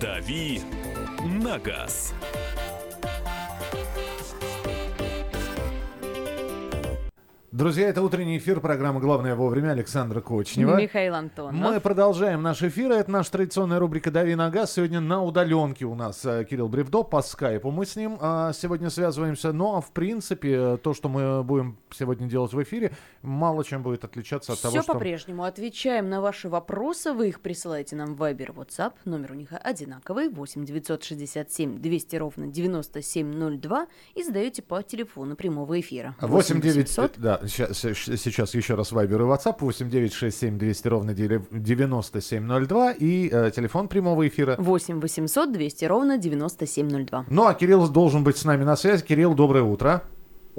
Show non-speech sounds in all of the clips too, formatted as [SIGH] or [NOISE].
«Дави на газ». Друзья, это утренний эфир программы «Главное вовремя» Александра Кочнева. Михаил Антонов. Мы продолжаем наш эфир. Это наша традиционная рубрика «Дави на газ». Сегодня на удаленке у нас э, Кирилл Бревдо по скайпу. Мы с ним а, сегодня связываемся. Ну, а в принципе, то, что мы будем сегодня делать в эфире, мало чем будет отличаться от Все того, что... по-прежнему. Отвечаем на ваши вопросы. Вы их присылаете нам в Viber, WhatsApp. Номер у них одинаковый. 8 967 200 ровно 9702. И задаете по телефону прямого эфира. 8 900... Да, сейчас, сейчас еще раз Вайбер и WhatsApp 8967 200 ровно 9702 и э, телефон прямого эфира 8 800 200 ровно 9702. Ну а Кирилл должен быть с нами на связи. Кирилл, доброе утро.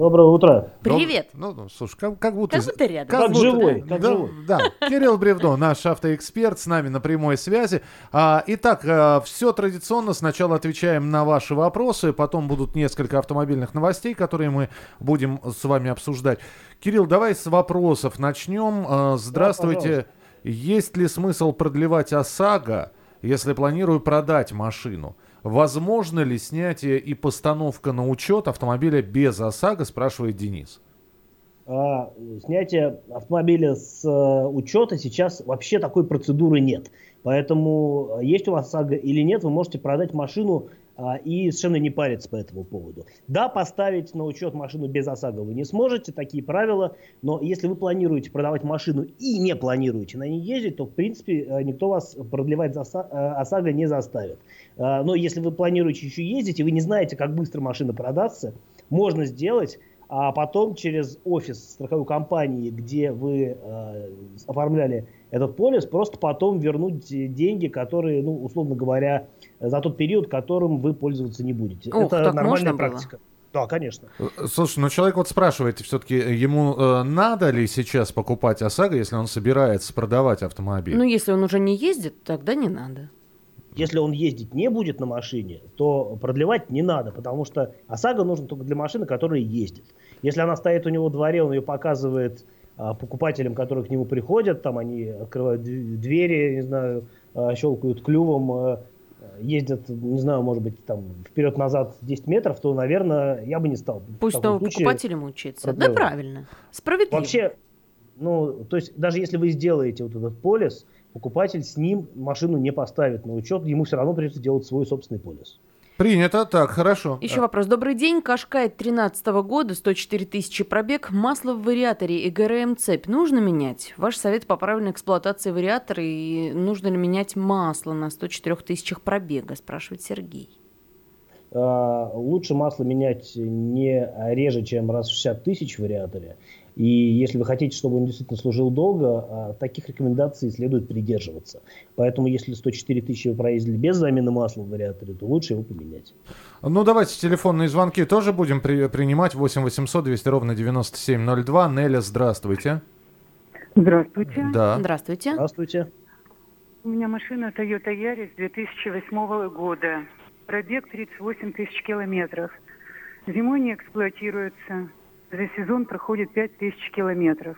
Доброе утро. Привет. Ну, ну слушай, как, как будто... Как будто рядом. Как, как будто, живой. Как да, живой. Да, Кирилл Бревдо, наш автоэксперт, с нами на прямой связи. А, итак, а, все традиционно. Сначала отвечаем на ваши вопросы, потом будут несколько автомобильных новостей, которые мы будем с вами обсуждать. Кирилл, давай с вопросов начнем. А, здравствуйте. Да, Есть ли смысл продлевать ОСАГО, если планирую продать машину? Возможно ли снятие и постановка на учет автомобиля без ОСАГО, спрашивает Денис. А, снятие автомобиля с а, учета сейчас вообще такой процедуры нет. Поэтому а, есть у вас ОСАГО или нет, вы можете продать машину и совершенно не париться по этому поводу. Да, поставить на учет машину без ОСАГО вы не сможете, такие правила, но если вы планируете продавать машину и не планируете на ней ездить, то в принципе э, никто вас продлевать э, ОСАГО не заставит. А, но если вы планируете еще ездить и вы не знаете, как быстро машина продастся, можно сделать а потом через офис страховой компании, где вы э, оформляли этот полис, просто потом вернуть деньги, которые, ну, условно говоря, за тот период, которым вы пользоваться не будете. Ох, Это нормальная было? практика. Да, конечно. Э, слушай, ну человек вот спрашивает, все-таки ему э, надо ли сейчас покупать ОСАГО, если он собирается продавать автомобиль? Ну, если он уже не ездит, тогда не надо. Если он ездить не будет на машине, то продлевать не надо, потому что ОСАГО нужно только для машины, которая ездит. Если она стоит у него во дворе, он ее показывает а, покупателям, которые к нему приходят, там они открывают двери, не знаю, а, щелкают клювом, а, ездят, не знаю, может быть, там вперед-назад 10 метров, то, наверное, я бы не стал. Пусть новый покупатель учиться. Продлевать. Да, правильно. Справедливо. Вообще, ну, то есть даже если вы сделаете вот этот полис, покупатель с ним машину не поставит на учет, ему все равно придется делать свой собственный полис. Принято, так, хорошо. Еще вопрос. Добрый день. Кашкай 13 года, 104 тысячи пробег. Масло в вариаторе и ГРМ цепь нужно менять? Ваш совет по правильной эксплуатации вариатора и нужно ли менять масло на 104 тысячах пробега, спрашивает Сергей. А, лучше масло менять не реже, чем раз в 60 тысяч в вариаторе. И если вы хотите, чтобы он действительно служил долго, а, таких рекомендаций следует придерживаться. Поэтому, если 104 тысячи вы проездили без замены масла в вариаторе, то лучше его поменять. Ну, давайте телефонные звонки тоже будем при, принимать. 8 800 200 ровно 9702. Неля, здравствуйте. Здравствуйте. Да. Здравствуйте. Здравствуйте. У меня машина Toyota Yaris 2008 года. Пробег 38 тысяч километров. Зимой не эксплуатируется за сезон проходит 5000 километров.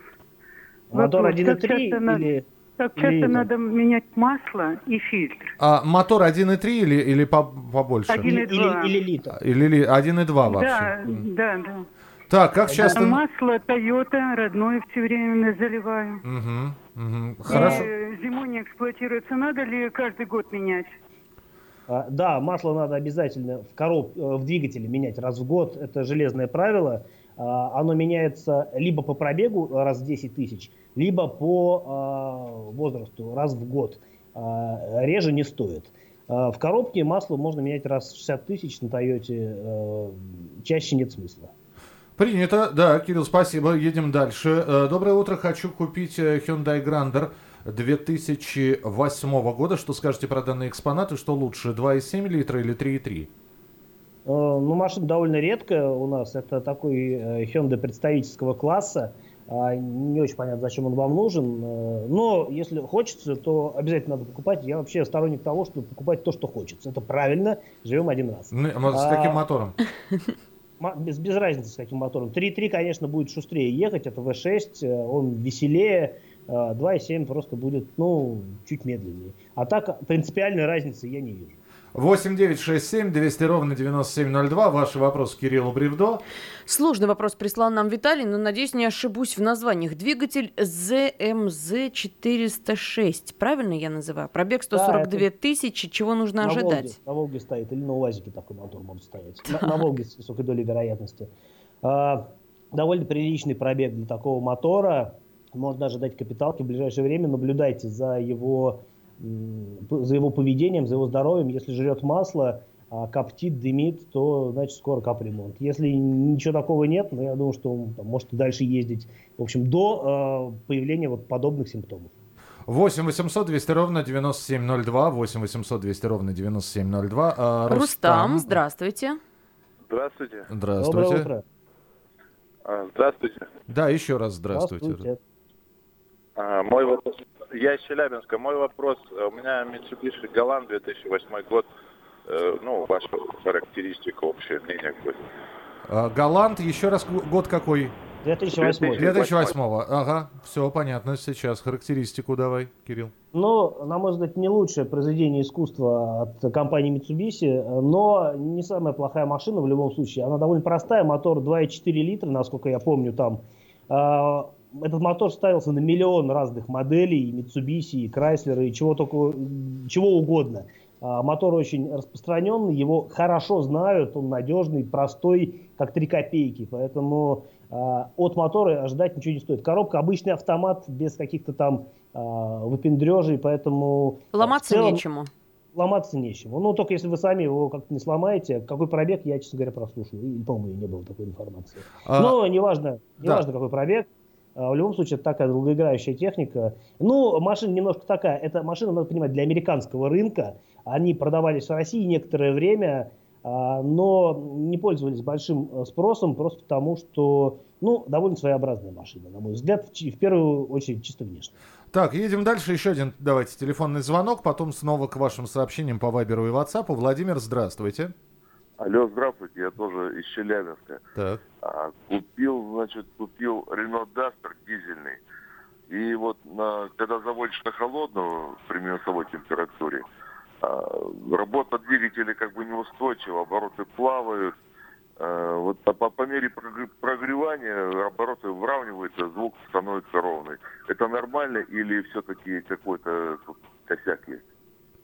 Мотор 1.3 или... Надо, как часто или... надо менять масло и фильтр? А мотор 1.3 или, или побольше? 1.2. Или, или, или литр? Или 1.2 вообще? Да, да, да. Так, как часто... Масло Toyota родное все время заливаю. Угу, угу. Хорошо. И зимой не эксплуатируется. Надо ли каждый год менять? А, да, масло надо обязательно в, короб, э, в двигателе менять раз в год. Это железное правило. А, оно меняется либо по пробегу раз в 10 тысяч, либо по а, возрасту раз в год. А, реже не стоит. В коробке масло можно менять раз в 60 тысяч, на Тойоте чаще нет смысла. Принято. Да, Кирилл, спасибо. Едем дальше. Э, доброе утро. Хочу купить э, Hyundai Grander 2008 года. Что скажете про данные экспонаты? Что лучше, 2,7 литра или 3,3? Э, ну, машина довольно редкая у нас. Это такой э, Hyundai представительского класса. А, не очень понятно, зачем он вам нужен. Э, но если хочется, то обязательно надо покупать. Я вообще сторонник того, чтобы покупать то, что хочется. Это правильно. Живем один раз. Ну, а с каким мотором? Без, без разницы, с каким мотором. 3.3, конечно, будет шустрее ехать. Это V6. Он веселее. 2.7 просто будет, ну, чуть медленнее. А так принципиальной разницы я не вижу. 8 9 6 7 200 ровно 9702. Ваши вопросы Кириллу Бревдо. Сложный вопрос прислал нам Виталий, но, надеюсь, не ошибусь в названиях. Двигатель ZMZ406. Правильно я называю? Пробег 142 это- тысячи. Чего нужно на ожидать? Волге, на Волге стоит, или на УАЗике такой мотор может стоять. На, на Волге с высокой долей вероятности. А, довольно приличный пробег для такого мотора. Можно ожидать капиталки в ближайшее время. Наблюдайте за его, за его поведением, за его здоровьем. Если жрет масло, а, коптит, дымит, то значит скоро капремонт. Если ничего такого нет, ну, я думаю, что он там, может и дальше ездить. В общем, до э, появления вот подобных симптомов. 8 800 200 ровно 9702. 8 800 200 ровно 9702. А, Рустам, здравствуйте. Здравствуйте. Здравствуйте. Доброе утро. А, Здравствуйте. Да, еще раз здравствуйте. Здравствуйте. А, Мой вопрос. Я из Челябинска. Мой вопрос. э, У меня Mitsubishi Galant 2008 год. Э, Ну, ваша характеристика, общее мнение. какое. А, Голланд, еще раз год какой? 2008. 2008. Ага, все понятно сейчас. Характеристику давай, Кирилл. Ну, на мой взгляд, не лучшее произведение искусства от компании Mitsubishi, но не самая плохая машина в любом случае. Она довольно простая, мотор 2,4 литра, насколько я помню там. Этот мотор ставился на миллион разных моделей, и Mitsubishi, и Chrysler, и чего только, чего угодно. А, Мотор очень распространенный, его хорошо знают, он надежный, простой, как 3 копейки. Поэтому а, от мотора ожидать ничего не стоит. Коробка обычный автомат без каких-то там а, выпендрежей, поэтому Ломаться целом нечему. ломаться нечему. Ну, только если вы сами его как-то не сломаете. Какой пробег, я, честно говоря, прослушал. И, по-моему, не было такой информации. А, Но неважно, да. неважно какой пробег. А, В любом случае, это такая долгоиграющая техника. Ну, машина немножко такая. Это машина, надо понимать, для американского рынка. Они продавались в России некоторое время, а, но не пользовались большим э, спросом просто потому, что, ну, довольно своеобразная машина, на мой взгляд, в первую очередь чисто внешне. Так, едем дальше. Еще один, давайте, телефонный звонок. Потом снова к вашим сообщениям по Вайберу и Ватсапу. Владимир, здравствуйте. Алло, здравствуйте, я тоже из Челябинска. Так. А, купил, значит, купил Renault Duster дизельный. И вот на, когда заводишь на холодную при минусовой температуре, а, работа двигателя как бы неустойчива, обороты плавают. А, вот по, по- по мере прогр- прогревания обороты выравниваются, звук становится ровный. Это нормально или все-таки какой-то косяк есть?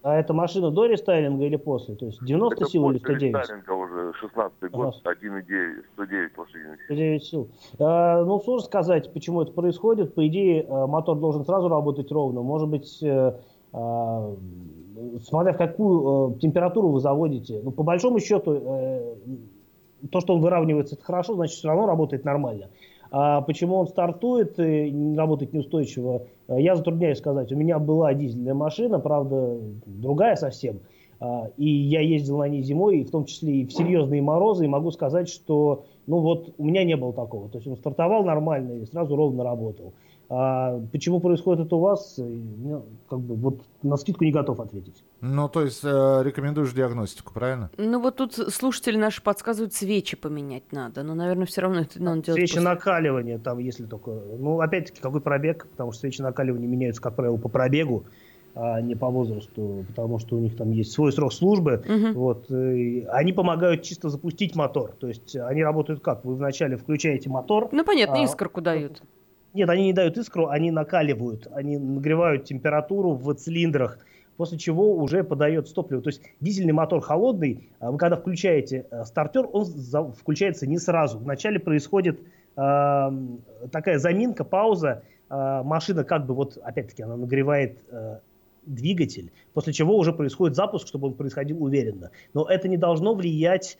А эта машина до рестайлинга или после? То есть 90 Это сил или после 109? рестайлинга уже 16 год, Ага. 1,9, 109 лошадиных сил. 9 сил. А, ну, сложно сказать, почему это происходит. По идее, э, мотор должен сразу работать ровно. Может быть, э, а, смотря в какую э, температуру вы заводите. Ну, по большому счету, э, то, что он выравнивается, это хорошо, значит, все равно работает нормально. А почему он стартует и работает неустойчиво, э, я затрудняюсь сказать. У меня была дизельная машина, правда, другая совсем. А, И я ездил на ней зимой, и в том числе и в серьезные морозы, и могу сказать, что ну вот у меня не было такого. То есть он стартовал нормально и сразу ровно работал. А почему происходит это у вас, ну, как бы вот на скидку не готов ответить. Ну, то есть э, рекомендуешь диагностику, правильно? Ну вот тут слушатели наши подсказывают, свечи поменять надо. Но, наверное, все равно это надо делать Свечи после- накаливания, там, если только... Ну, опять-таки, какой пробег, потому что свечи накаливания меняются, как правило, по пробегу, а не по возрасту, потому что у них там есть свой срок службы. Мгм. Вот, э, они помогают чисто запустить мотор. То есть они работают как? Вы вначале включаете мотор. Ну, понятно, А, искорку дают. Нет, они не дают искру, они накаливают, они нагревают температуру в цилиндрах, после чего уже подается топливо. То есть дизельный мотор холодный, а вы когда включаете э, стартер, он включается не сразу. Вначале происходит э, такая заминка, пауза, э, машина как бы вот, опять-таки, она нагревает э, двигатель, после чего уже происходит запуск, чтобы он происходил уверенно. Но это не должно влиять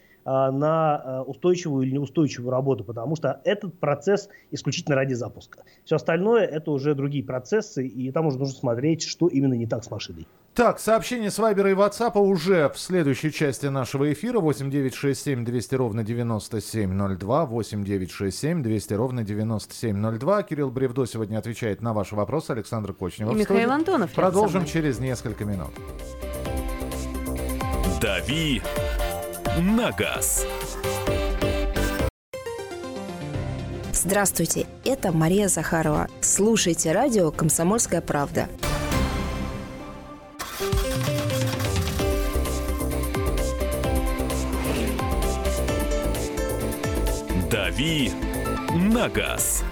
на а, устойчивую или неустойчивую работу, потому что этот процесс исключительно ради запуска. Все остальное это уже другие процессы, и там уже нужно смотреть, что именно не так с машиной. Так, сообщение с Вайбера и Ватсапа уже в следующей части нашего эфира. 8967 200 ровно 9702. 8967 200 ровно 9702. Кирилл Бревдо сегодня отвечает на ваши вопросы. Александр Кочнев. И. Михаил Антонов. Продолжим через несколько минут. «Дави на газ. Здравствуйте, это Мария Захарова. Слушайте радио «Комсомольская правда». «Дави на газ».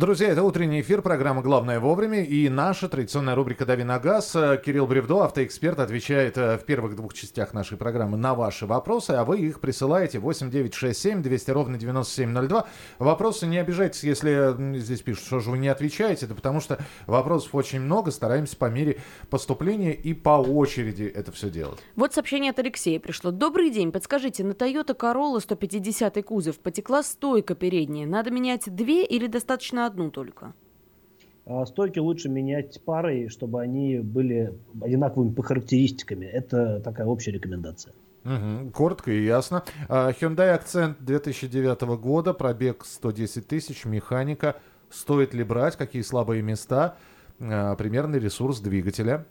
Друзья, это утренний эфир, программа «Главное вовремя» и наша традиционная рубрика «Дави на газ». Э, Кирилл Бревдо, автоэксперт, отвечает э, в первых двух частях нашей программы на ваши вопросы, а вы их присылаете 8967 200 ровно 9702. Вопросы не обижайтесь, если здесь пишут, что же вы не отвечаете, это потому что вопросов очень много, стараемся по мере поступления и по очереди это все делать. Вот сообщение от Алексея пришло. Добрый день, подскажите, на Toyota Corolla 150 кузов потекла стойка передняя. Надо менять две или достаточно одну только? А стойки лучше менять парой, чтобы они были одинаковыми по характеристиками. Это такая общая рекомендация. Угу, коротко и ясно. А, Hyundai Accent 2009 года, пробег 110 тысяч, механика. Стоит ли брать? Какие слабые места? А, примерный ресурс двигателя.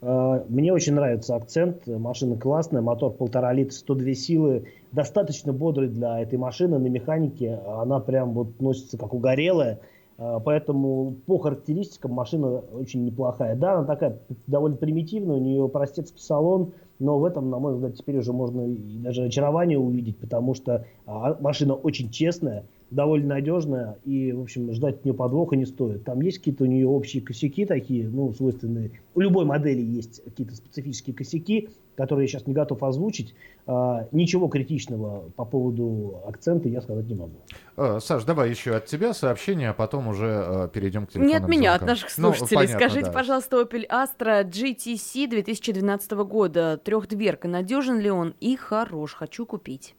А, мне очень нравится акцент. Машина классная, мотор полтора литра, 102 силы. Достаточно бодрый для этой машины на механике. Она прям вот носится как угорелая. А, поэтому по характеристикам машина очень неплохая. Да, она такая довольно примитивная, у нее простецкий салон, но в этом, на мой взгляд, теперь уже можно и даже очарование увидеть, потому что а, машина очень честная, довольно надежная, и, в общем, ждать от нее подвоха не стоит. Там есть какие-то у нее общие косяки такие, ну, свойственные. У любой модели есть какие-то специфические косяки, которые я сейчас не готов озвучить. А, ничего критичного по поводу акцента я сказать не могу. А, Саш, давай еще от тебя сообщение, а потом уже а, перейдем к телефону. Не от меня, звонкам. от наших ну, слушателей. Ну, понятно, Скажите, да. пожалуйста, Opel Astra GTC 2012 года, трехдверка, надежен ли он и хорош? Хочу купить.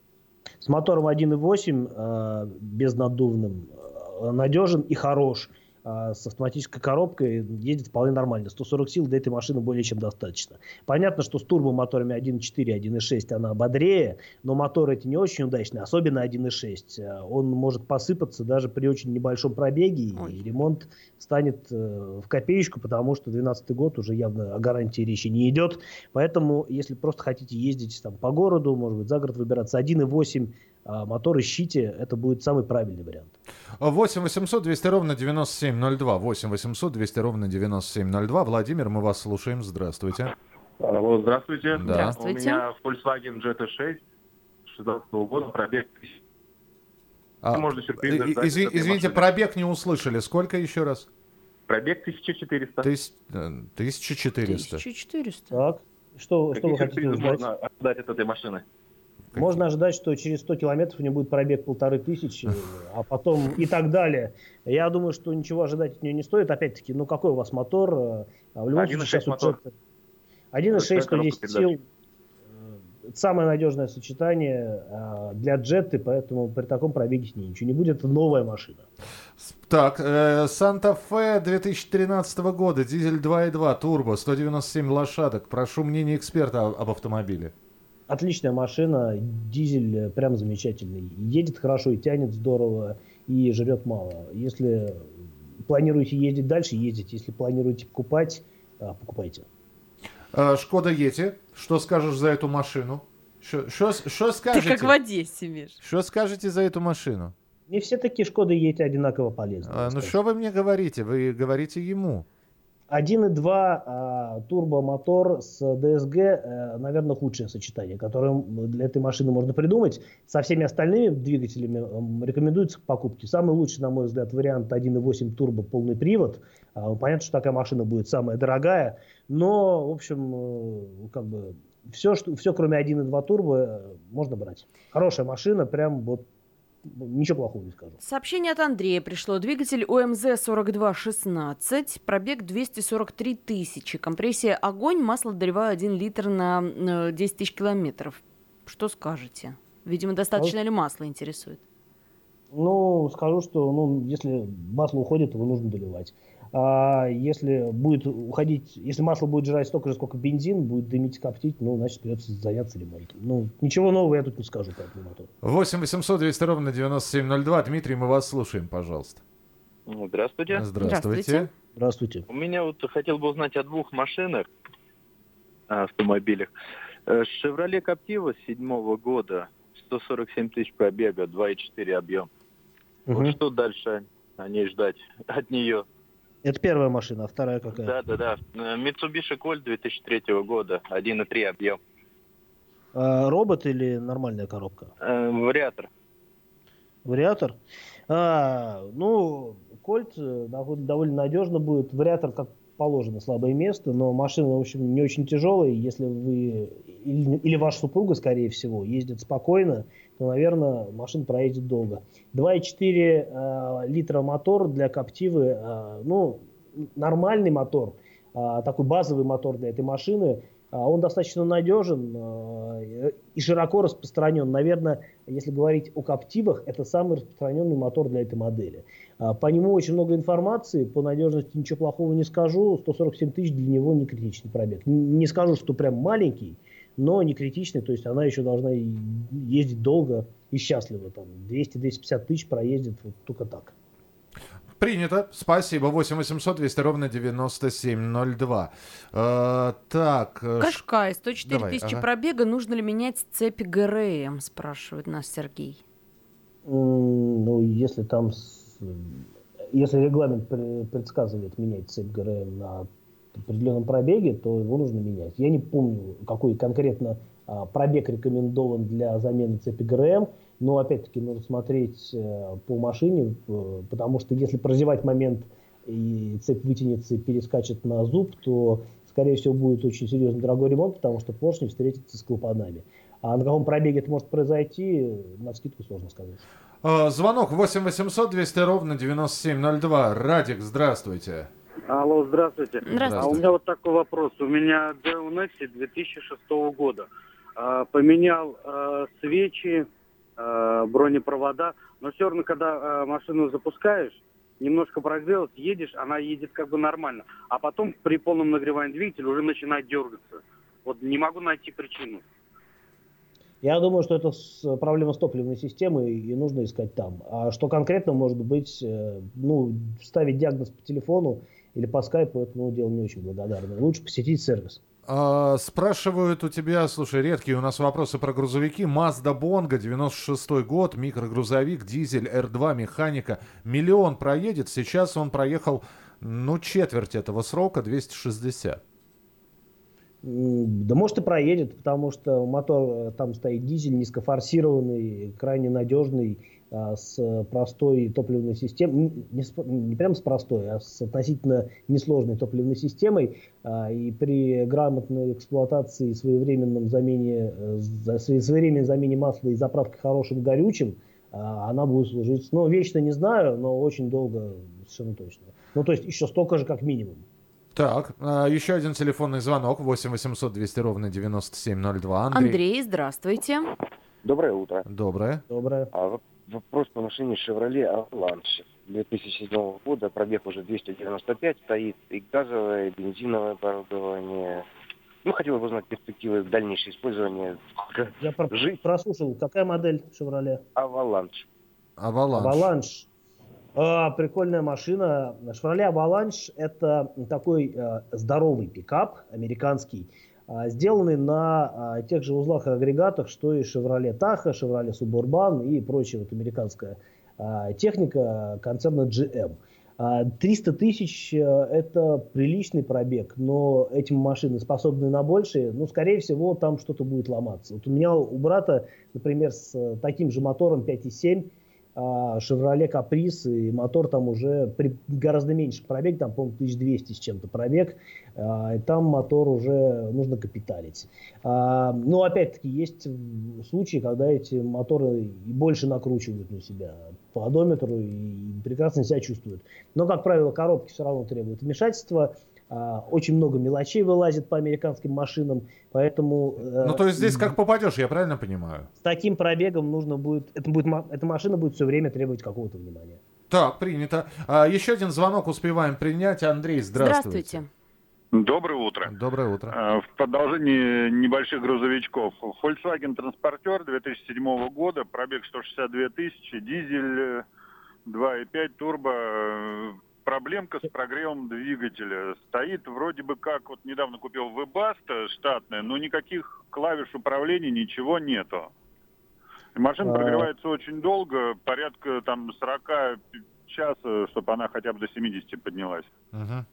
С мотором 1.8 э, безнаддувным э, надежен и хорош. А, с автоматической коробкой ездит вполне нормально. 140 сил для этой машины более чем достаточно. Понятно, что с турбомоторами 1.4 1.6 она бодрее, но моторы эти не очень удачные, особенно 1.6. А, он может посыпаться даже при очень небольшом пробеге, Ой. и ремонт станет э, в копеечку, потому что 2012 год уже явно о гарантии речи не идет. Поэтому, если просто хотите ездить там, по городу, может быть, за город выбираться, 1.8 а мотор ищите, это будет самый правильный вариант. 8 800 200 ровно 9702. 8 800 200 ровно 9702. Владимир, мы вас слушаем. Здравствуйте. Алло, здравствуйте. Да. Здравствуйте. У меня Volkswagen GT6 16 года, пробег а, Можно сюрприз изв, Извините, пробег не услышали. Сколько еще раз? Пробег 1400. Тыс, 1400. 1400. Так, что, что вы хотите узнать? можно ожидать от этой машины? Какие? Можно ожидать, что через 100 километров у него будет пробег полторы тысячи, [LAUGHS] а потом и так далее. Я думаю, что ничего ожидать от нее не стоит. Опять-таки, ну какой у вас мотор? А в любом случае, сейчас мотор. 1.6, 110 сил. Это самое надежное сочетание а, для джетты, поэтому при таком пробеге с ней ничего не будет. Это новая машина. Так, э, Санта-Фе 2013 года, дизель 2.2, турбо, 197 лошадок. Прошу мнение эксперта об автомобиле. Отличная машина, дизель э, прям замечательный. Едет хорошо и тянет здорово, и жрет мало. Если планируете ездить дальше, ездите. Если планируете покупать, а, покупайте. А, Шкода Ети, что скажешь за эту машину? Что скажете? Ты как в Одессе, Миш. Что скажете за эту машину? Не все такие Шкоды Ети одинаково полезны. А, ну что вы мне говорите? Вы говорите ему. 1.2 а, турбомотор с DSG, э, наверное, худшее сочетание, которое для этой машины можно придумать. Со всеми остальными двигателями рекомендуется к покупке. Самый лучший, на мой взгляд, вариант 1.8 турбо полный привод. А, понятно, что такая машина будет самая дорогая, но, в общем, э, как бы все, что, все кроме 1.2 турбо э, можно брать. Хорошая машина, прям вот ничего плохого не скажу. Сообщение от Андрея пришло. Двигатель ОМЗ 4216, пробег 243 тысячи, компрессия огонь, масло долеваю 1 литр на 10 тысяч километров. Что скажете? Видимо, достаточно ну, ли масла интересует? Ну, скажу, что ну, если масло уходит, его нужно доливать. А если будет уходить, если масло будет жрать столько же, сколько бензин, будет дымить, коптить, ну, значит, придется заняться ремонтом. Ну, ничего нового я тут не скажу по этому мотору. 8 800 200 ровно 9702. Дмитрий, мы вас слушаем, пожалуйста. Здравствуйте. Здравствуйте. Здравствуйте. У меня вот хотел бы узнать о двух машинах, автомобилях. Chevrolet Captiva седьмого года, 147 тысяч пробега, 2,4 объем. Угу. Вот что дальше о ней ждать от нее? Это первая машина, а вторая какая? Да, да, да. Mitsubishi Colt 2003 года, 1,3 объем. А, робот или нормальная коробка? Э, вариатор. Вариатор? А, ну, Кольт э, довольно, довольно надежно будет. Вариатор, как положено, слабое место, но машина, в общем, не очень тяжелая. Если вы или, или ваша супруга, скорее всего, ездит спокойно, то, наверное, машина проедет долго. 2,4 э, литра мотор для Коптивы, э, ну, нормальный мотор, э, такой базовый мотор для этой машины – а, он достаточно надежен э, и широко распространен. Наверное, если говорить о Коптивах, это самый распространенный мотор для этой модели. А, по нему очень много информации, по надежности ничего плохого не скажу. 147 тысяч для него не критичный пробег. Не скажу, что прям маленький, но не критичный, то есть она еще должна ездить долго и счастливо. Там 200-250 тысяч проездит вот только так. Принято. Спасибо. 8 800 200 ровно 9702. Э, так. Э, Кашкай. 104 Давай, тысячи ага. пробега. Нужно ли менять цепь ГРМ, спрашивает нас Сергей. Ну, если там... Если регламент предсказывает менять цепь ГРМ на определенном пробеге, то его нужно менять. Я не помню, какой конкретно а, пробег рекомендован для замены цепи ГРМ. Но опять-таки нужно смотреть э, по машине, э, потому что если прозевать момент и цепь вытянется и перескачет на зуб, то, скорее всего, будет очень серьезный дорогой ремонт, потому что поршни встретятся с клапанами. А на каком пробеге это может произойти, на скидку сложно сказать. А, звонок 8 800 200 ровно 9702. Радик, здравствуйте. Алло, здравствуйте. Здравствуйте. А у меня вот такой вопрос. У меня Deonexi 2006 года. А, поменял а, свечи, э, бронепровода, но все равно, когда э, машину запускаешь, немножко прогрелась, едешь, она едет как бы нормально. А потом при полном нагревании двигателя уже начинает дергаться. Вот не могу найти причину. Я думаю, что это с, проблема с топливной системой и нужно искать там. А что конкретно может быть, э, ну, ставить диагноз по телефону или по скайпу, это ну, дело не очень благодарное. Лучше посетить сервис. А, спрашивают у тебя, слушай, редкие у нас вопросы про грузовики. Mazda Bongo, 96 год, микрогрузовик, дизель, R2, механика. Миллион проедет, сейчас он проехал, ну, четверть этого срока, 260. Да может и проедет, потому что мотор э, там стоит дизель, низкофорсированный, крайне надежный, с простой топливной системой, не, с, не прям с простой, а с относительно несложной топливной системой, а, и при грамотной эксплуатации, своевременном замене, э, своевременной замене масла и заправке хорошим горючим, а, она будет служить, ну, вечно не знаю, но очень долго совершенно точно. Ну, то есть еще столько же, как минимум. Так, еще один телефонный звонок, 8 800 200 ровно 9702. Андрей, Андрей здравствуйте. Доброе утро. Доброе. Доброе. А, вопрос по машине Chevrolet Avalanche 2007 года, пробег уже 295 стоит, и газовое, бензиновое оборудование. Ну, хотел бы узнать перспективы дальнейшего использования. Я про- жить. прослушал. Какая модель Chevrolet? Avalanche. Avalanche. Avalanche. А, прикольная машина. Chevrolet Avalanche это такой а, здоровый пикап американский, а, сделанный на а, тех же узлах и агрегатах, что и Chevrolet Tahoe, Chevrolet Suburban и прочая вот американская а, техника концерна GM. 300 тысяч э, это приличный пробег, но эти машины способны на большее, ну, скорее всего, там что-то будет ломаться. Вот у меня у брата, например, с таким же мотором 5.7 Chevrolet Caprice, и мотор там уже при гораздо меньше пробег, там, по-моему, 1200 с чем-то пробег, а, и там мотор уже нужно капиталить. А, но, опять-таки, есть случаи, когда эти моторы и больше накручивают на себя по одометру и прекрасно себя чувствуют. Но, как правило, коробки все равно требуют вмешательства, а, очень много мелочей вылазит по американским машинам, поэтому... Э, ну, то есть здесь как попадешь, я правильно понимаю? С таким пробегом нужно будет... Это будет эта машина будет все время требовать какого-то внимания. Так, принято. А, еще один звонок успеваем принять. Андрей, здравствуйте. Здравствуйте. Доброе утро. Доброе утро. А, в продолжении небольших грузовичков. Volkswagen Transporter 2007 года, пробег 162 тысячи, дизель 2.5 э, турбо, э, проблемка с прогревом двигателя. Стоит вроде бы как, вот недавно купил Webasto штатная, но никаких клавиш управления, ничего нету. И машина а... прогревается очень долго, порядка там 40 часа, чтобы она хотя бы до 70 поднялась. Угу.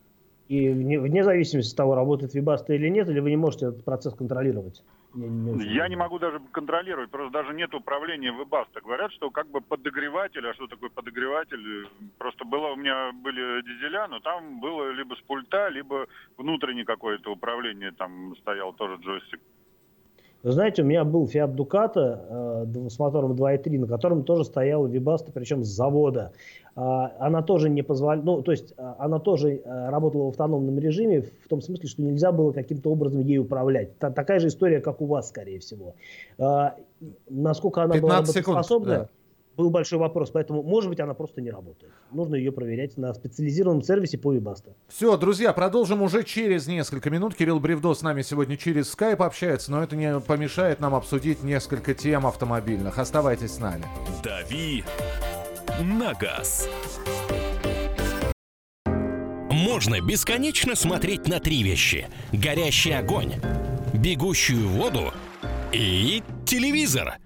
И вне, вне зависимости от того, работает Вибаста или нет, или вы не можете этот процесс контролировать? Я не, я не могу даже контролировать, просто даже нет управления Вебаста. Говорят, что как бы подогреватель, а что такое подогреватель? Просто было у меня были дизеля, но там было либо с пульта, либо внутреннее какое-то управление, там стоял тоже джойстик. Вы знаете, у меня был Fiat Ducato э, с мотором 2.3, на котором тоже стояла Вибаста, причем с завода. Э, она тоже не позволяла, ну, то есть э, она тоже э, работала в автономном режиме, в том смысле, что нельзя было каким-то образом ей управлять. Та, такая же история, как у вас, скорее всего. Э, насколько она была работоспособна, да был большой вопрос. Поэтому, может быть, она просто не работает. Нужно ее проверять на специализированном сервисе по Webasto. Все, друзья, продолжим уже через несколько минут. Кирилл Бревдо с нами сегодня через Skype общается, но это не помешает нам обсудить несколько тем автомобильных. Оставайтесь с нами. Дави на газ. Можно бесконечно смотреть на три вещи. Горящий огонь, бегущую воду и телевизор –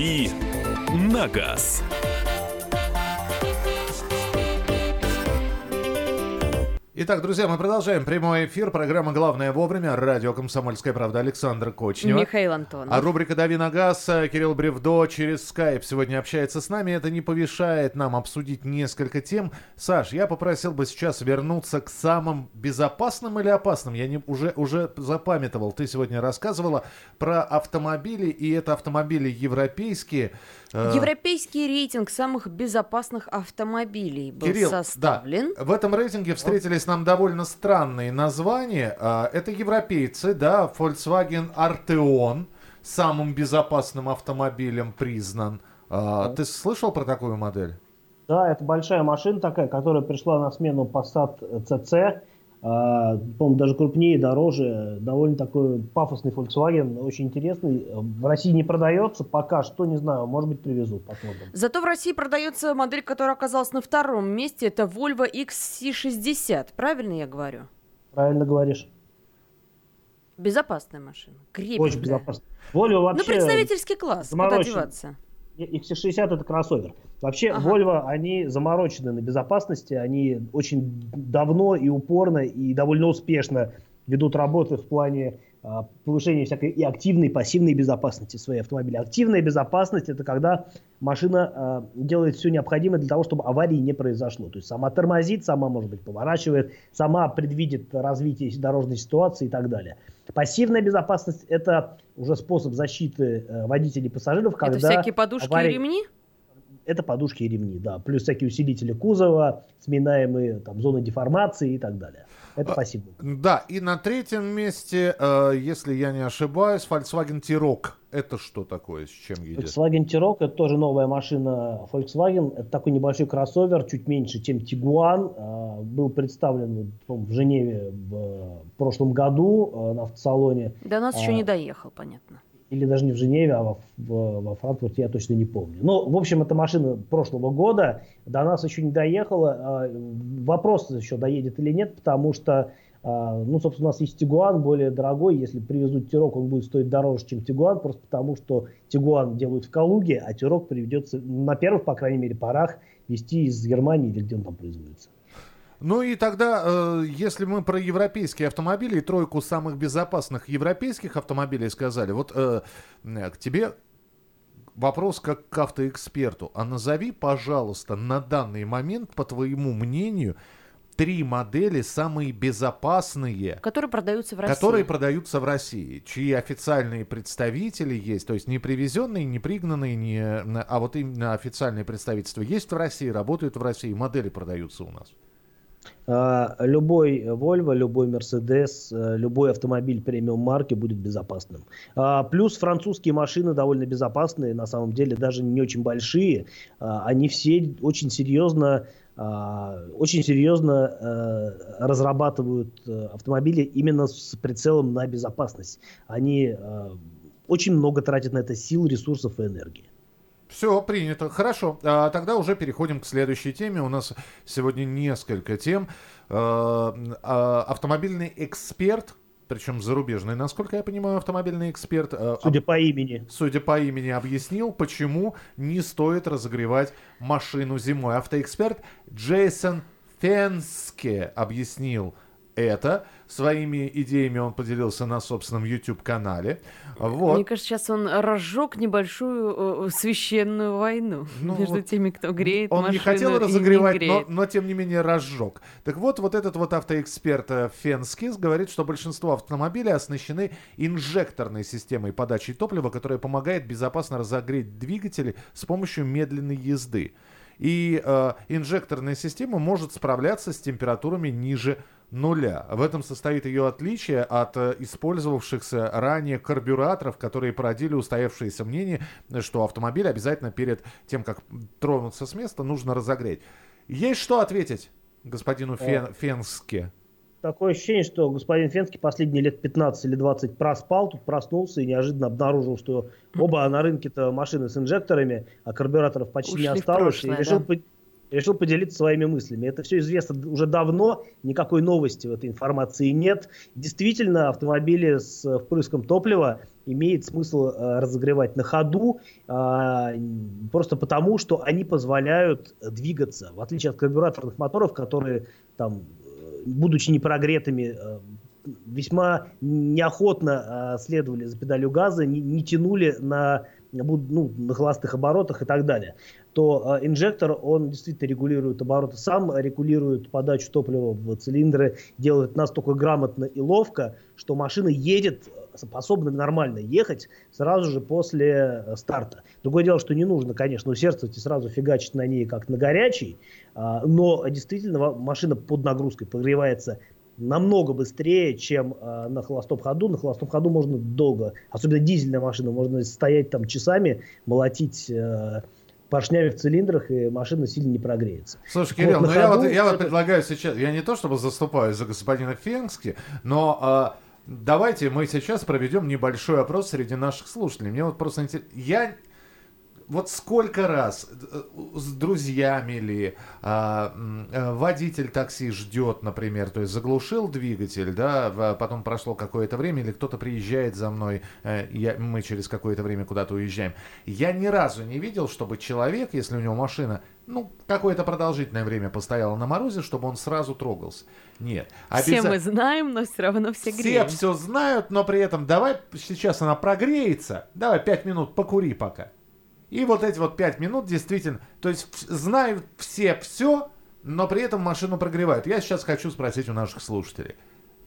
«Дави на газ». Итак, друзья, мы продолжаем прямой эфир. Программа «Главное вовремя». Радио «Комсомольская правда». Александр Кочнева. Михаил Антонов. А рубрика «Дави на газ». Кирилл Бревдо через скайп сегодня общается с нами. Это не повешает нам обсудить несколько тем. Саш, я попросил бы сейчас вернуться к самым безопасным или опасным. Я не, уже, уже запамятовал. Ты сегодня рассказывала про автомобили, и это автомобили европейские. Э, Европейский рейтинг самых безопасных автомобилей был Кирилл, составлен. Да, в этом рейтинге встретились нам довольно странные названия. А, это европейцы, да, Volkswagen Arteon самым безопасным автомобилем признан. А, ты слышал про такую модель? Да, это большая машина такая, которая пришла на смену Passat CC. А, по-моему, даже крупнее, дороже. Довольно такой пафосный Volkswagen, очень интересный. В России не продается, пока что, не знаю, может быть, привезут, посмотрим. Зато в России продается модель, которая оказалась на втором месте, это Volvo XC60. Правильно я говорю? Правильно говоришь. Безопасная машина, крепкая. Очень безопасная. Volvo вообще... Ну, представительский класс, куда деваться? XC60 это кроссовер. Вообще, ага. Volvo, они заморочены на безопасности, они очень давно и упорно и довольно успешно ведут работы в плане а, повышения всякой и активной, и пассивной безопасности своей автомобиля. Активная безопасность это когда машина а, делает все необходимое для того, чтобы аварии не произошло. То есть сама тормозит, сама, может быть, поворачивает, сама предвидит развитие дорожной ситуации и так далее. Пассивная безопасность это уже способ защиты э, водителей и пассажиров, когда... Это всякие подушки аварии... и ремни? это подушки и ремни, да, плюс всякие усилители кузова, сминаемые там зоны деформации и так далее. Это спасибо. Да, и на третьем месте, э, если я не ошибаюсь, Volkswagen T-Roc. Это что такое, с чем едет? Volkswagen T-Roc это тоже новая машина Volkswagen. Это такой небольшой кроссовер, чуть меньше, чем Tiguan. Э, был представлен в Женеве в прошлом году э, на автосалоне. До нас еще не доехал, понятно или даже не в Женеве, а во, в, во Франкфурте, я точно не помню. Но, в общем, это машина прошлого года, до нас еще не доехала. А, вопрос еще доедет или нет, потому что, а, ну, собственно, у нас есть Тигуан, более дорогой. Если привезут Тирок, он будет стоить дороже, чем Тигуан, просто потому что Тигуан делают в Калуге, а Тирок приведется на первых, по крайней мере, порах вести из Германии или где он там производится. Ну и тогда, э, если мы про европейские автомобили и тройку самых безопасных европейских автомобилей сказали, вот э, к тебе вопрос как к автоэксперту. А назови, пожалуйста, на данный момент, по твоему мнению, три модели самые безопасные, которые продаются в России, которые продаются в России, чьи официальные представители есть, то есть не привезенные, не пригнанные, не, а вот именно официальные представительства есть в России, работают в России, модели продаются у нас. А, любой Volvo, любой Mercedes, э, любой автомобиль премиум марки будет безопасным. А, плюс французские машины довольно безопасные, на самом деле даже не очень большие. А, они все очень серьезно очень серьезно разрабатывают автомобили именно с прицелом на безопасность. Они очень много тратят на это сил, ресурсов и энергии. Все, принято. Хорошо. А, тогда уже переходим к следующей теме. У нас сегодня несколько тем. А, а, автомобильный эксперт, причем зарубежный, насколько я понимаю, автомобильный эксперт. А, судя по имени. Судя по имени, объяснил, почему не стоит разогревать машину зимой. Автоэксперт Джейсон Фенске объяснил это. Своими идеями он поделился на собственном YouTube-канале. Вот. Мне кажется, сейчас он разжег небольшую э, священную войну ну, между вот теми, кто греет Он не хотел разогревать, не но, но тем не менее разжег. Так вот, вот этот вот автоэксперт э, Фенскис говорит, что большинство автомобилей оснащены инжекторной системой подачи топлива, которая помогает безопасно разогреть двигатели с помощью медленной езды. И э, инжекторная система может справляться с температурами ниже нуля. В этом состоит ее отличие от э, использовавшихся ранее карбюраторов, которые породили устоявшееся мнение, что автомобиль обязательно перед тем, как тронуться с места, нужно разогреть. Есть что ответить господину Фен, Фенске? Такое ощущение, что господин Фенский последние лет 15 или 20 проспал, тут проснулся и неожиданно обнаружил, что оба на рынке-то машины с инжекторами, а карбюраторов почти Ушли не осталось, прошлое, и решил, да? решил поделиться своими мыслями. Это все известно уже давно, никакой новости в этой информации нет. Действительно, автомобили с впрыском топлива имеет смысл э, разогревать на ходу, э, просто потому, что они позволяют двигаться, в отличие от карбюраторных моторов, которые там, э, будучи непрогретыми, э, весьма неохотно э, следовали за педалью газа, не, не тянули на ну, на холостых оборотах и так далее то э, инжектор, он действительно регулирует обороты сам, регулирует подачу топлива в цилиндры, делает настолько грамотно и ловко, что машина едет, способна нормально ехать сразу же после э, старта. Другое дело, что не нужно, конечно, усердствовать и сразу фигачить на ней как на горячий, э, но действительно машина под нагрузкой прогревается намного быстрее, чем э, на холостом ходу. На холостом ходу можно долго, особенно дизельная машина, можно стоять там часами, молотить э, поршнями в цилиндрах, и машина сильно не прогреется. Слушай, Кирилл, вот, ну я, вот, я вот предлагаю сейчас, я не то чтобы заступаю за господина Фенски, но э, давайте мы сейчас проведем небольшой опрос среди наших слушателей. Мне вот просто интересно, я вот сколько раз э, с друзьями ли а, э, водитель такси ждет, например, то есть заглушил двигатель, да, потом прошло какое-то время, или кто-то приезжает за мной, э, я, мы через какое-то время куда-то уезжаем. Я ни разу не видел, чтобы человек, если у него машина, ну, какое-то продолжительное время постояла на морозе, чтобы он сразу трогался. Нет. Обяза... Все мы знаем, но все равно все греем. Все все знают, но при этом давай сейчас она прогреется, давай пять минут покури пока. И вот эти вот 5 минут действительно, то есть знают все все, но при этом машину прогревают. Я сейчас хочу спросить у наших слушателей.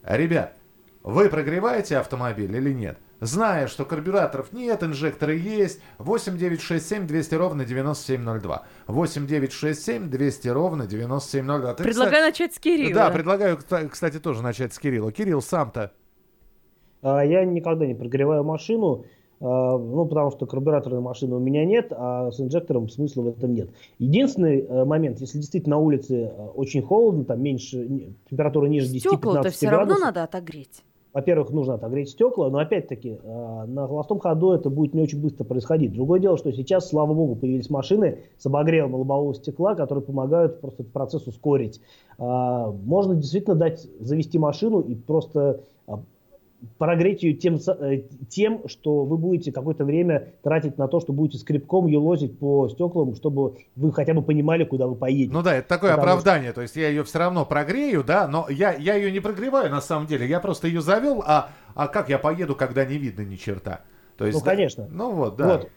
Ребят, вы прогреваете автомобиль или нет? Зная, что карбюраторов нет, инжекторы есть. 8967 200 ровно 9702. 8967 200 ровно 9702. Ты, предлагаю кстати, начать с Кирилла. Да, предлагаю, кстати, тоже начать с Кирилла. Кирилл, сам-то. А, я никогда не прогреваю машину. А, ну, потому что карбюраторной машины у меня нет, а с инжектором смысла в этом нет. Единственный э, момент, если действительно на улице э, очень холодно, там меньше, температура ниже 10-15 градусов. все равно надо отогреть. Во-первых, нужно отогреть стекла, но опять-таки э, на холостом ходу это будет не очень быстро происходить. Другое дело, что сейчас, слава богу, появились машины с обогревом лобового стекла, которые помогают просто этот процесс ускорить. А, можно действительно дать завести машину и просто прогреть ее тем, э, тем, что вы будете какое-то время тратить на то, что будете скребком елозить по стеклам, чтобы вы хотя бы понимали, куда вы поедете. Ну да, это такое Потому оправдание, что... то есть я ее все равно прогрею, да, но я, я ее не прогреваю на самом деле, я просто ее завел, а, а как я поеду, когда не видно ни черта? То есть, ну, конечно. Ну вот, да. Вот.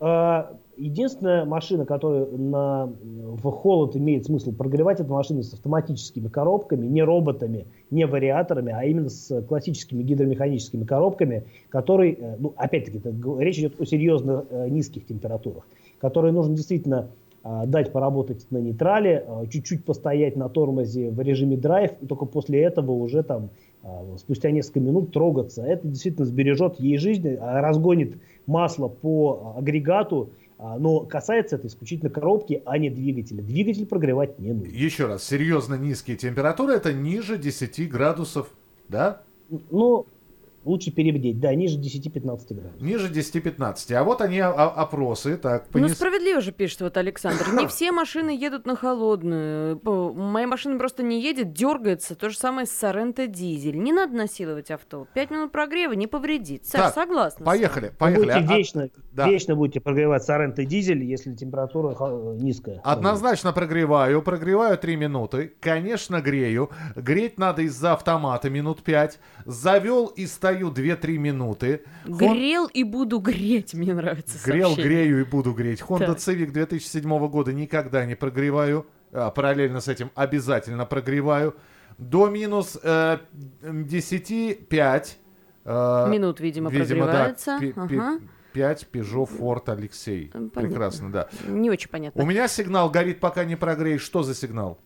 А, единственная машина, которая на, в холод имеет смысл прогревать, это машины с автоматическими коробками, не роботами, не вариаторами, а именно с классическими гидромеханическими коробками, которые, э, ну, опять-таки, речь идет о серьезно э, низких температурах, которые нужно действительно а, дать поработать на нейтрале, а, чуть-чуть постоять на тормозе в режиме драйв, и только после этого уже там спустя несколько минут трогаться. Это действительно сбережет ей жизнь, разгонит масло по агрегату, А, но касается это исключительно коробки, а не двигателя. Двигатель прогревать не нужно. Еще раз, серьезно низкие температуры это ниже 10 градусов, да? Ну, лучше перебдеть, да, ниже 10-15 градусов. Ниже 10-15. А вот они о- опросы, так, Ну, понес- справедливо же пишет вот Александр. [COUGHS] Не все машины едут на холодную. Моя машина просто не едет, дергается. То же самое с Соренто дизель. Не надо насиловать авто. Пять минут прогрева не повредит. Саш, Так, согласна. с Поехали, Вы поехали. будете А- вечно, да. вечно будете прогревать Соренто дизель, если температура низкая. Однозначно прогреваю, прогреваю 3 минуты, конечно грею, греть надо из-за автомата минут 5, завел и стою 2-3 минуты. Хон- Грел и буду греть, мне нравится Грел, сообщение. грею и буду греть. Honda Так. Civic 2007 года никогда не прогреваю. А, параллельно с этим обязательно прогреваю. До минус э, 10 5. Минут, видимо, прогревается. Ага. 5 Peugeot Ford Алексей. Понятно. Прекрасно, да. Не очень понятно. У меня сигнал горит, пока не прогреешь. Что за сигнал?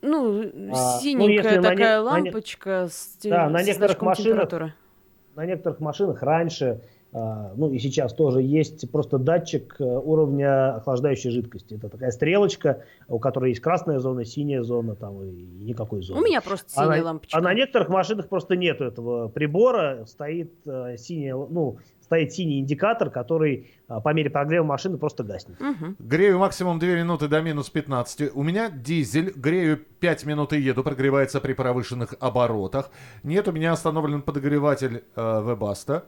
Ну, А, синенькая ну, если на такая на не- лампочка с, те- Да, на с некоторых значком машинах- температуры. На некоторых машинах раньше, а, ну и сейчас тоже есть просто датчик э, уровня охлаждающей жидкости. Это такая стрелочка, у которой есть красная зона, синяя зона, там и никакой зоны. У меня просто А синяя на, лампочка. а на некоторых машинах просто нету этого прибора, стоит э, синяя, ну, стоит синий индикатор, который а, по мере прогрева машины просто гаснет. Мгм. Грею максимум 2 минуты до минус 15. У меня дизель. Грею 5 минут и еду. Прогревается при повышенных оборотах. Нет, у меня остановлен подогреватель э, Webasto.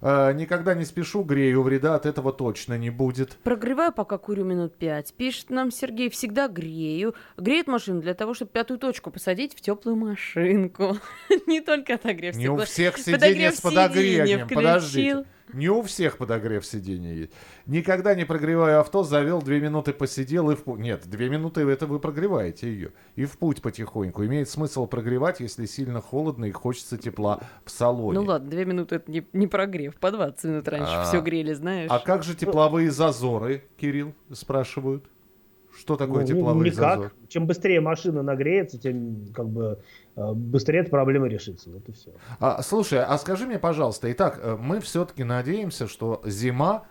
Э, никогда не спешу, грею. Вреда от этого точно не будет. Прогреваю, пока курю минут пять. Пишет нам Сергей, всегда грею. Греет машину для того, чтобы пятую точку посадить в теплую машинку. [LAUGHS] Не только отогрев Не у всех сиденья с подогревом. Подождите. Не у всех подогрев сиденья есть. Никогда не прогреваю авто, завел, две минуты посидел и в путь. Нет, две минуты это вы прогреваете ее. И в путь потихоньку. Имеет смысл прогревать, если сильно холодно и хочется тепла в салоне. Ну ладно, две минуты это не, не прогрев. По 20 минут раньше А. все грели, знаешь. А как же тепловые зазоры, Кирилл, спрашивают? Что такое Ну, тепловые никак. зазоры? Чем быстрее машина нагреется, тем как бы э, быстрее эта проблема решится. Вот и все. А, слушай, а скажи мне, пожалуйста, итак, э, мы все-таки надеемся, что зима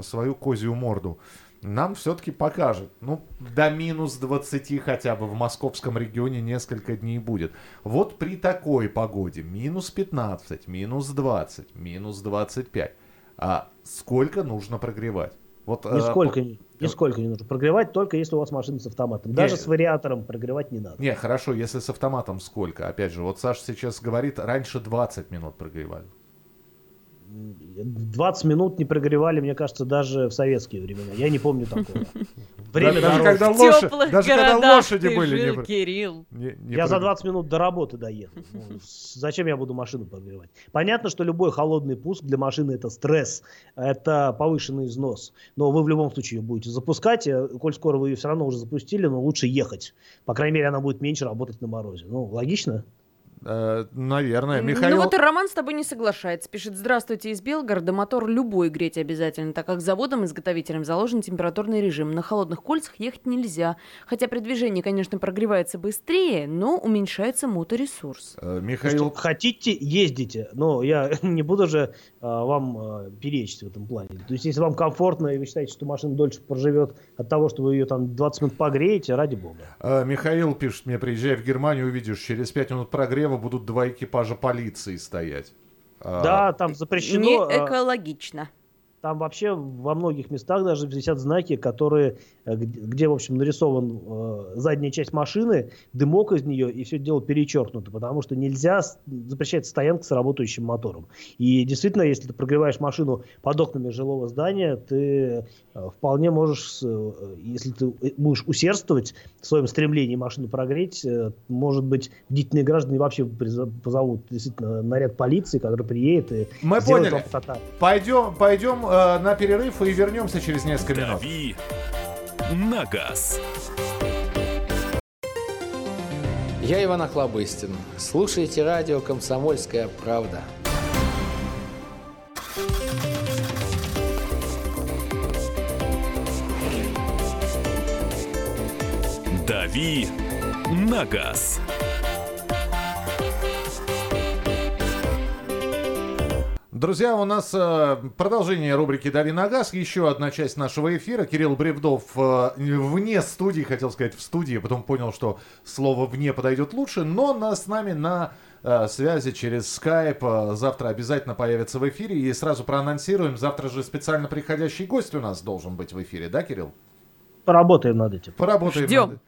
свою козью морду нам все-таки покажет. Ну, до минус 20 хотя бы в московском регионе несколько дней будет. Вот при такой погоде, минус 15, минус 20, минус 25, а сколько нужно прогревать? Вот, э, Нисколько, не- нисколько не нужно. Прогревать только если у вас машина с автоматом. Даже Не. с вариатором прогревать не надо. Не, хорошо, если с автоматом сколько? Опять же, вот Саша сейчас говорит, раньше 20 минут прогревали. 20 минут не прогревали, мне кажется, даже в советские времена. Я не помню такого. [LAUGHS] Время даже когда теплых даже когда лошади были, не жил, про- Кирилл. Не- не Я за прогрев- 20 минут до работы доеду. Ну, [LAUGHS] зачем я буду машину прогревать? Понятно, что любой холодный пуск для машины это стресс, это повышенный износ. Но вы в любом случае ее будете запускать. э, Коль скоро вы ее все равно уже запустили, но лучше ехать. По крайней мере, она будет меньше работать на морозе. Ну, логично? Э, наверное. Михаил... Ну вот и Роман с тобой не соглашается. Пишет, здравствуйте из Белгорода. Мотор любой греть обязательно, так как заводом-изготовителем заложен температурный режим. На холодных кольцах ехать нельзя. Хотя при движении, конечно, прогревается быстрее, но уменьшается моторесурс. Э, Слушайте, Михаил... хотите, ездите. Но я [LAUGHS] не буду же а, вам а, перечить в этом плане. То есть, если вам комфортно, и вы считаете, что машина дольше проживет от того, что вы ее там 20 минут погреете, ради бога. э, Михаил пишет мне, приезжай в Германию, увидишь, через 5 минут прогрева будут два экипажа полиции стоять. А, Да, там запрещено. Не а, экологично. Там вообще во многих местах даже висят знаки, которые, э, где, в общем, нарисован э, задняя часть машины, дымок из нее, и все дело перечеркнуто, потому что нельзя, с- запрещается стоянка с работающим мотором. И действительно, если ты прогреваешь машину под окнами жилого здания, ты э, вполне можешь, э, если ты будешь усердствовать в своем стремлении машину прогреть, может быть, бдительные граждане вообще позовут действительно наряд полиции, который приедет и Мы поняли. Пойдем, пойдем э, на перерыв и вернемся через несколько минут. Дави на газ. Я Иван Охлобыстин. Слушайте радио «Комсомольская правда». Дави на газ. Друзья, у нас э, продолжение рубрики «Дави на газ». Еще одна часть нашего эфира. Кирилл Бревдов э, вне студии, хотел сказать в студии, потом понял, что слово «вне» подойдет лучше, но на, с нами на э, связи через Skype. Завтра обязательно появится в эфире. И сразу проанонсируем, завтра же специально приходящий гость у нас должен быть в эфире, да, Кирилл? Поработаем над этим. Поработаем Ждем. над-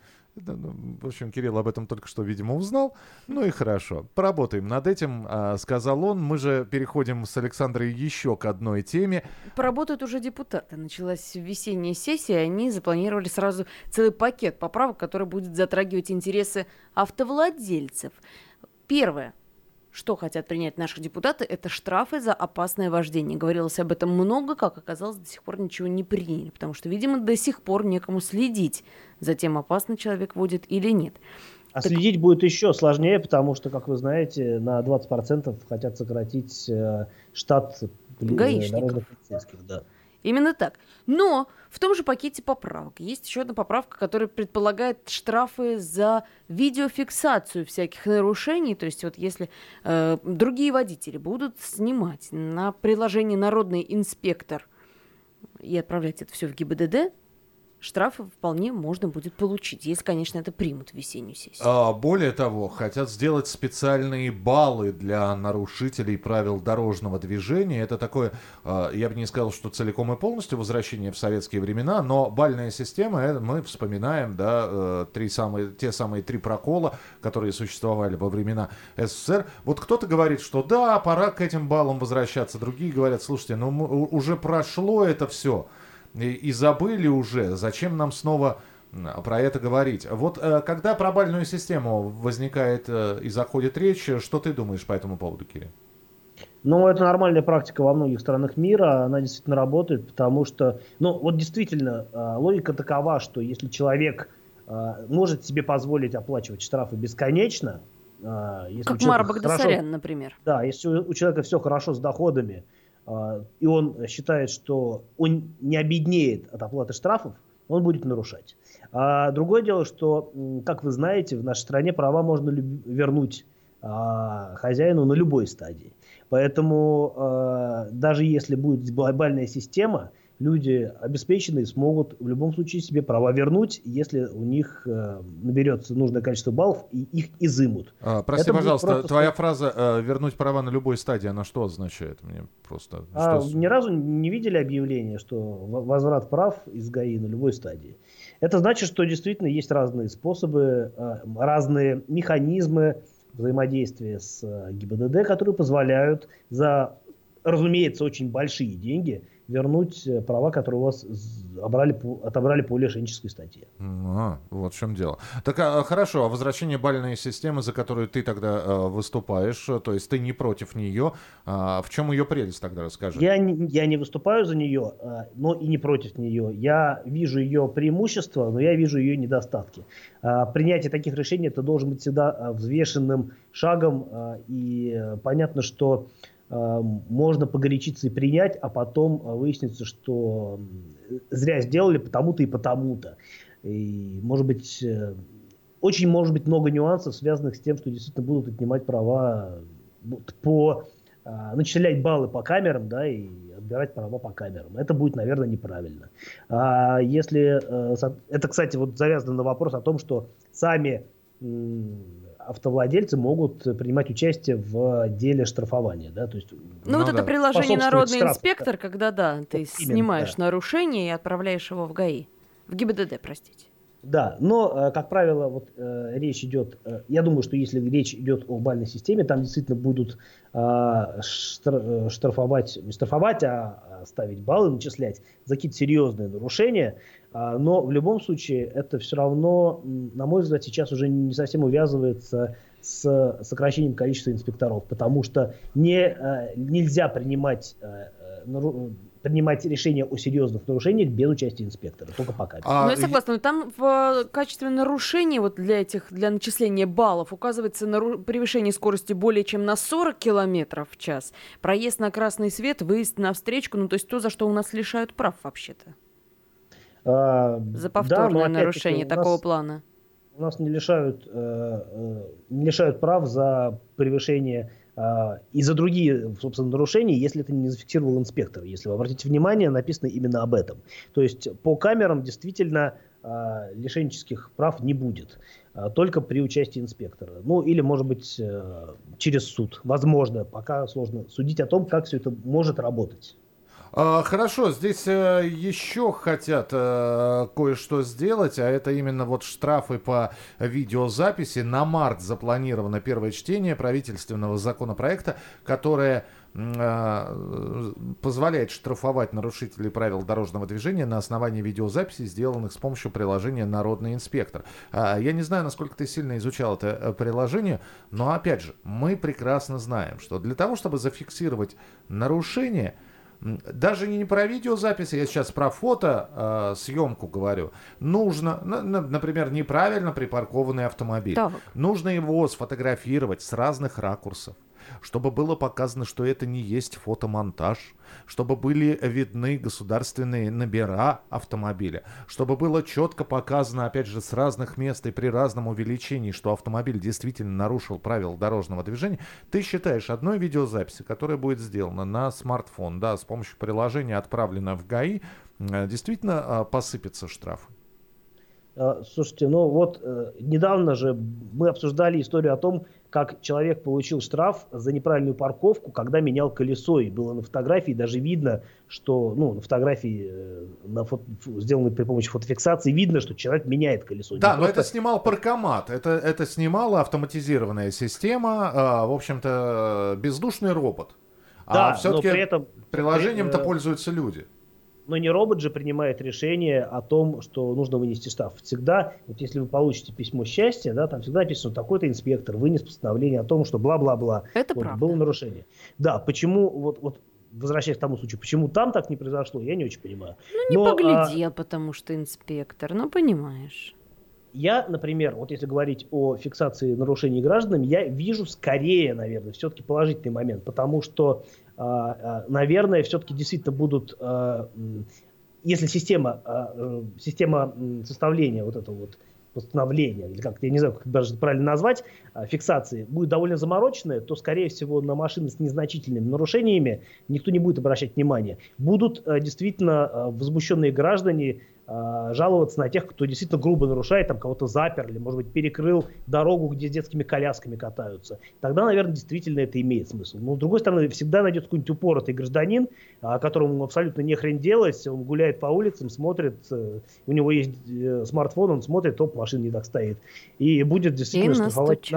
В общем, Кирилл об этом только что, видимо, узнал. Ну и хорошо. Поработаем над этим, а, сказал он. Мы же переходим с Александрой еще к одной теме. Поработают уже депутаты. Началась весенняя сессия, и они запланировали сразу целый пакет поправок, который будет затрагивать интересы автовладельцев. Первое. Что хотят принять наши депутаты, это штрафы за опасное вождение. Говорилось об этом много, как оказалось, до сих пор ничего не приняли, потому что, видимо, до сих пор некому следить за тем, опасно человек водит или нет. А следить будет еще сложнее, потому что, как вы знаете, на 20% хотят сократить э, штат э, Гаишников. Да. Именно так. Но в том же пакете поправок есть еще одна поправка, которая предполагает штрафы за видеофиксацию всяких нарушений. То есть вот если э, другие водители будут снимать на приложении «Народный инспектор» и отправлять это все в ГИБДД, штрафы вполне можно будет получить, если, конечно, это примут в весеннюю сессию. А, более того, хотят сделать специальные баллы для нарушителей правил дорожного движения. Это такое, а, я бы не сказал, что целиком и полностью возвращение в советские времена, но бальная система, э, мы вспоминаем, да, э, три самые, те самые три прокола, которые существовали во времена СССР. Вот кто-то говорит, что да, пора к этим баллам возвращаться, другие говорят, слушайте, ну уже прошло это все и, и забыли уже, зачем нам снова про это говорить. Вот э, когда про бальную систему возникает э, и заходит речь, э, что ты думаешь по этому поводу, Кирилл? Но это нормальная практика во многих странах мира, она действительно работает, потому что, ну вот действительно, логика такова, что если человек может себе позволить оплачивать штрафы бесконечно, если Как Мара хорошо- Багдасарян, например. Да, если у человека все хорошо с доходами, и он считает, что он не обеднеет от оплаты штрафов, он будет нарушать. А другое дело, что, как вы знаете, в нашей стране права можно вернуть а, хозяину на любой стадии. Поэтому а, даже если будет глобальная система, люди обеспеченные смогут в любом случае себе права вернуть, если у них э, наберется нужное количество баллов и их изымут. А, прости, Это пожалуйста, просто твоя фраза э, «вернуть права на любой стадии», она что означает? Мне просто... А что ни разу не видели объявление, что возврат прав из ГАИ на любой стадии? Это значит, что действительно есть разные способы, э, разные механизмы взаимодействия с э, ГИБДД, которые позволяют за, разумеется, очень большие деньги вернуть э, права, которые у вас обрали отобрали по лишенческой статье. А, вот в чем дело. Так, а, хорошо, а возвращение бальной системы, за которую ты тогда э, выступаешь, э, то есть ты не против нее, а, в чем ее прелесть тогда расскажи? Я не, я не выступаю за нее, а, но и не против нее. Я вижу ее преимущества, но я вижу ее недостатки. А, Принятие таких решений это должен быть всегда взвешенным шагом, и э, понятно, что можно погорячиться и принять, а потом а, выяснится, что зря сделали потому-то и потому-то. И, может быть, э, очень может быть много нюансов, связанных с тем, что действительно будут отнимать права вот по начислять баллы по камерам, да, и отбирать права по камерам. Это будет, наверное, неправильно. А если э, это, кстати, вот завязано на вопрос о том, что сами автовладельцы могут принимать участие в деле штрафования, да, то есть. Ну, вот это приложение «Народный штрафу. инспектор», когда, да, ты именно, снимаешь да. нарушение и отправляешь его в ГАИ. В ГИБДД, простите. Да, но, э, как правило, вот э, речь идет, э, я думаю, что если речь идет о бальной системе, там действительно будут штр- э, штрафовать, не штрафовать, а ставить баллы, начислять за какие-то серьезные нарушения, А, но в любом случае это все равно, на мой взгляд, сейчас уже не совсем увязывается с сокращением количества инспекторов, потому что не, э, нельзя принимать, э, э, принимать решения о серьезных нарушениях без участия инспектора, только по камере. ну, я согласна, но там в э, качестве нарушений вот для этих, для начисления баллов указывается нару- превышение скорости более чем на 40 километров в час, проезд на красный свет, выезд на встречку, ну, то есть то, за что у нас лишают прав вообще-то. А, За да, повторное но опять-таки нарушение у такого нас- плана. У нас не лишают, э, э, не лишают прав за превышение а, и за другие, собственно, нарушения, если это не зафиксировал инспектор. Если вы обратите внимание, написано именно об этом. То есть по камерам действительно а, лишенческих прав не будет, а, только при участии инспектора. Ну или, может быть, э, через суд. Возможно, пока сложно судить о том, как все это может работать. А, хорошо, здесь э, еще хотят э, кое-что сделать, а это именно вот штрафы по видеозаписи. На март запланировано первое чтение правительственного законопроекта, которое э, позволяет штрафовать нарушителей правил дорожного движения на основании видеозаписей, сделанных с помощью приложения «Народный инспектор». А, я не знаю, насколько ты сильно изучал это приложение, но, опять же, мы прекрасно знаем, что для того, чтобы зафиксировать нарушение – даже не про видеозаписи, я сейчас про фото э, съемку говорю. Нужно, например, неправильно припаркованный автомобиль. Так. Нужно его сфотографировать с разных ракурсов чтобы было показано, что это не есть фотомонтаж, чтобы были видны государственные номера автомобиля, чтобы было четко показано, опять же, с разных мест и при разном увеличении, что автомобиль действительно нарушил правила дорожного движения, ты считаешь одной видеозаписи, которая будет сделана на смартфон, да, с помощью приложения, отправлена в ГАИ, э, действительно а, посыпется штрафы? Э, слушайте, ну вот э, недавно же мы обсуждали историю о том, как человек получил штраф за неправильную парковку, когда менял колесо. И было на фотографии даже видно, что, ну, на фотографии, э, на фото, сделанной при помощи фотофиксации, видно, что человек меняет колесо. Да, но просто... это снимал паркомат, это, это снимала автоматизированная система, э, в общем-то, бездушный робот. А да, а все-таки приложением-то э, пользуются люди но не робот же принимает решение о том, что нужно вынести штраф. Всегда, вот если вы получите письмо счастья, да, там всегда написано, такой-то инспектор вынес постановление о том, что бла-бла-бла. Это вот, правда. Было нарушение. Да, почему, вот, вот возвращаясь к тому случаю, почему там так не произошло, я не очень понимаю. Ну, не Но, поглядел, а... потому что инспектор, ну, понимаешь. Я, например, вот если говорить о фиксации нарушений гражданами, я вижу скорее, наверное, все-таки положительный момент, потому что а, а, наверное, все-таки действительно будут, а, если система, э, система составления вот этого вот постановления, или как я не знаю, как даже правильно назвать, фиксации, будет довольно замороченная, то, скорее всего, на машины с незначительными нарушениями никто не будет обращать внимания. Будут э, действительно э, возмущенные граждане, э, жаловаться на тех, кто действительно грубо нарушает, там кого-то запер или, может быть, перекрыл дорогу, где с детскими колясками катаются. Тогда, наверное, действительно это имеет смысл. Но, с другой стороны, всегда найдется какой-нибудь упоротый гражданин, э, которому абсолютно не хрен делать, он гуляет по улицам, смотрит, э, у него есть э, смартфон, он смотрит, топ, машина не так стоит. И будет действительно штрафовать.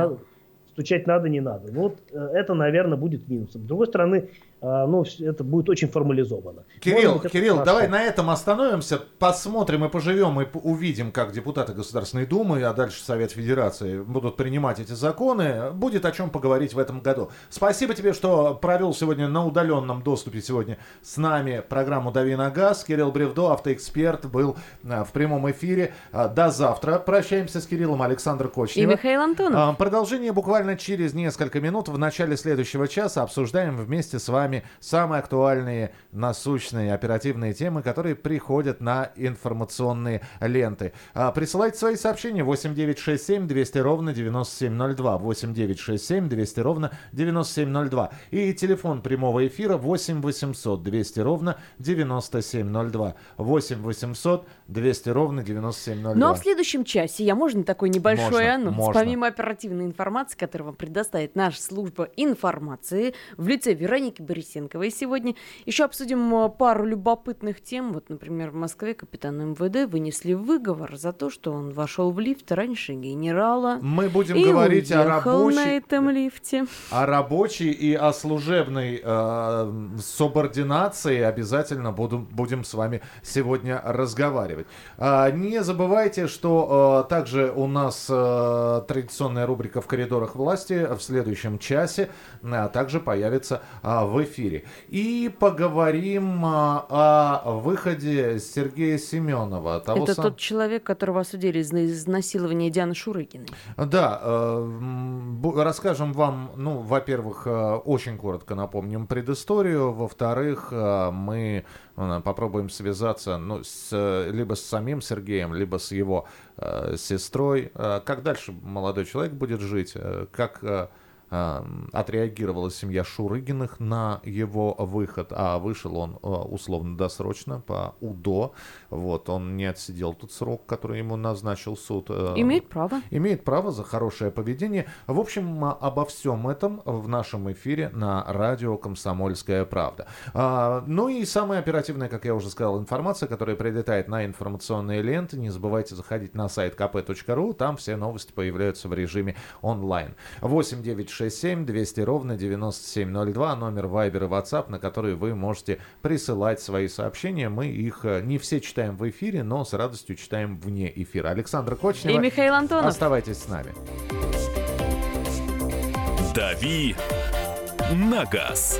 Стучать надо, не надо. Вот э, это, наверное, будет минусом. С другой стороны, ну, это будет очень формализовано. Кирилл, быть, Кирилл, хорошо. давай на этом остановимся, посмотрим и поживем, и увидим, как депутаты Государственной Думы, а дальше Совет Федерации будут принимать эти законы. Будет о чем поговорить в этом году. Спасибо тебе, что провел сегодня на удаленном доступе сегодня с нами программу «Дави на газ». Кирилл Бревдо, автоэксперт, был а, в прямом эфире. А, до завтра. Прощаемся с Кириллом Александр Кочнев. И Михаил Антонов. Продолжение буквально через несколько минут. В начале следующего часа обсуждаем вместе с вами вами самые актуальные, насущные, оперативные темы, которые приходят на информационные ленты. А, присылайте свои сообщения 8967 200 ровно 9702. 8967 200 ровно 9702. И телефон прямого эфира 8 800 200 ровно 9702. 8 800 200 ровно 9702. Ну а в следующем часе я можно такой небольшой можно, анонс? Можно. Помимо оперативной информации, которую вам предоставит наша служба информации в лице Вероники Борисовны, Борисенковой. Сегодня еще обсудим э, пару любопытных тем. Вот, например, в Москве капитану МВД вынесли выговор за то, что он вошел в лифт раньше генерала. Мы будем и говорить о рабочей... на этом лифте. О рабочей и о служебной э, субординации обязательно буду, будем с вами сегодня разговаривать. Э, не забывайте, что э, также у нас э, традиционная рубрика «В коридорах власти» в следующем часе а также появится э, в эфире эфире. И поговорим а, о выходе Сергея Семенова. Того Это сам... тот человек, которого осудили за изнасилование Дианы Шурыгиной. Да, э, расскажем вам, ну, во-первых, э, очень коротко напомним предысторию, во-вторых, э, мы попробуем связаться ну, с, либо с самим Сергеем, либо с его э, сестрой. Как дальше молодой человек будет жить, как... Отреагировала семья Шурыгиных на его выход, а вышел он э, условно-досрочно по УДО. Вот, он не отсидел тот срок, который ему назначил суд. Имеет право. Имеет право за хорошее поведение. В общем, обо всем этом в нашем эфире на радио «Комсомольская правда». А, ну и самая оперативная, как я уже сказал, информация, которая прилетает на информационные ленты. Не забывайте заходить на сайт kp.ru, там все новости появляются в режиме онлайн. 8 9 6 7 200 ровно 9702, номер Viber и WhatsApp, на который вы можете присылать свои сообщения. Мы их э, не все читаем в эфире, но с радостью читаем вне эфира. Александр Кочнева. И Михаил Антонов. Оставайтесь с нами. «Дави на газ».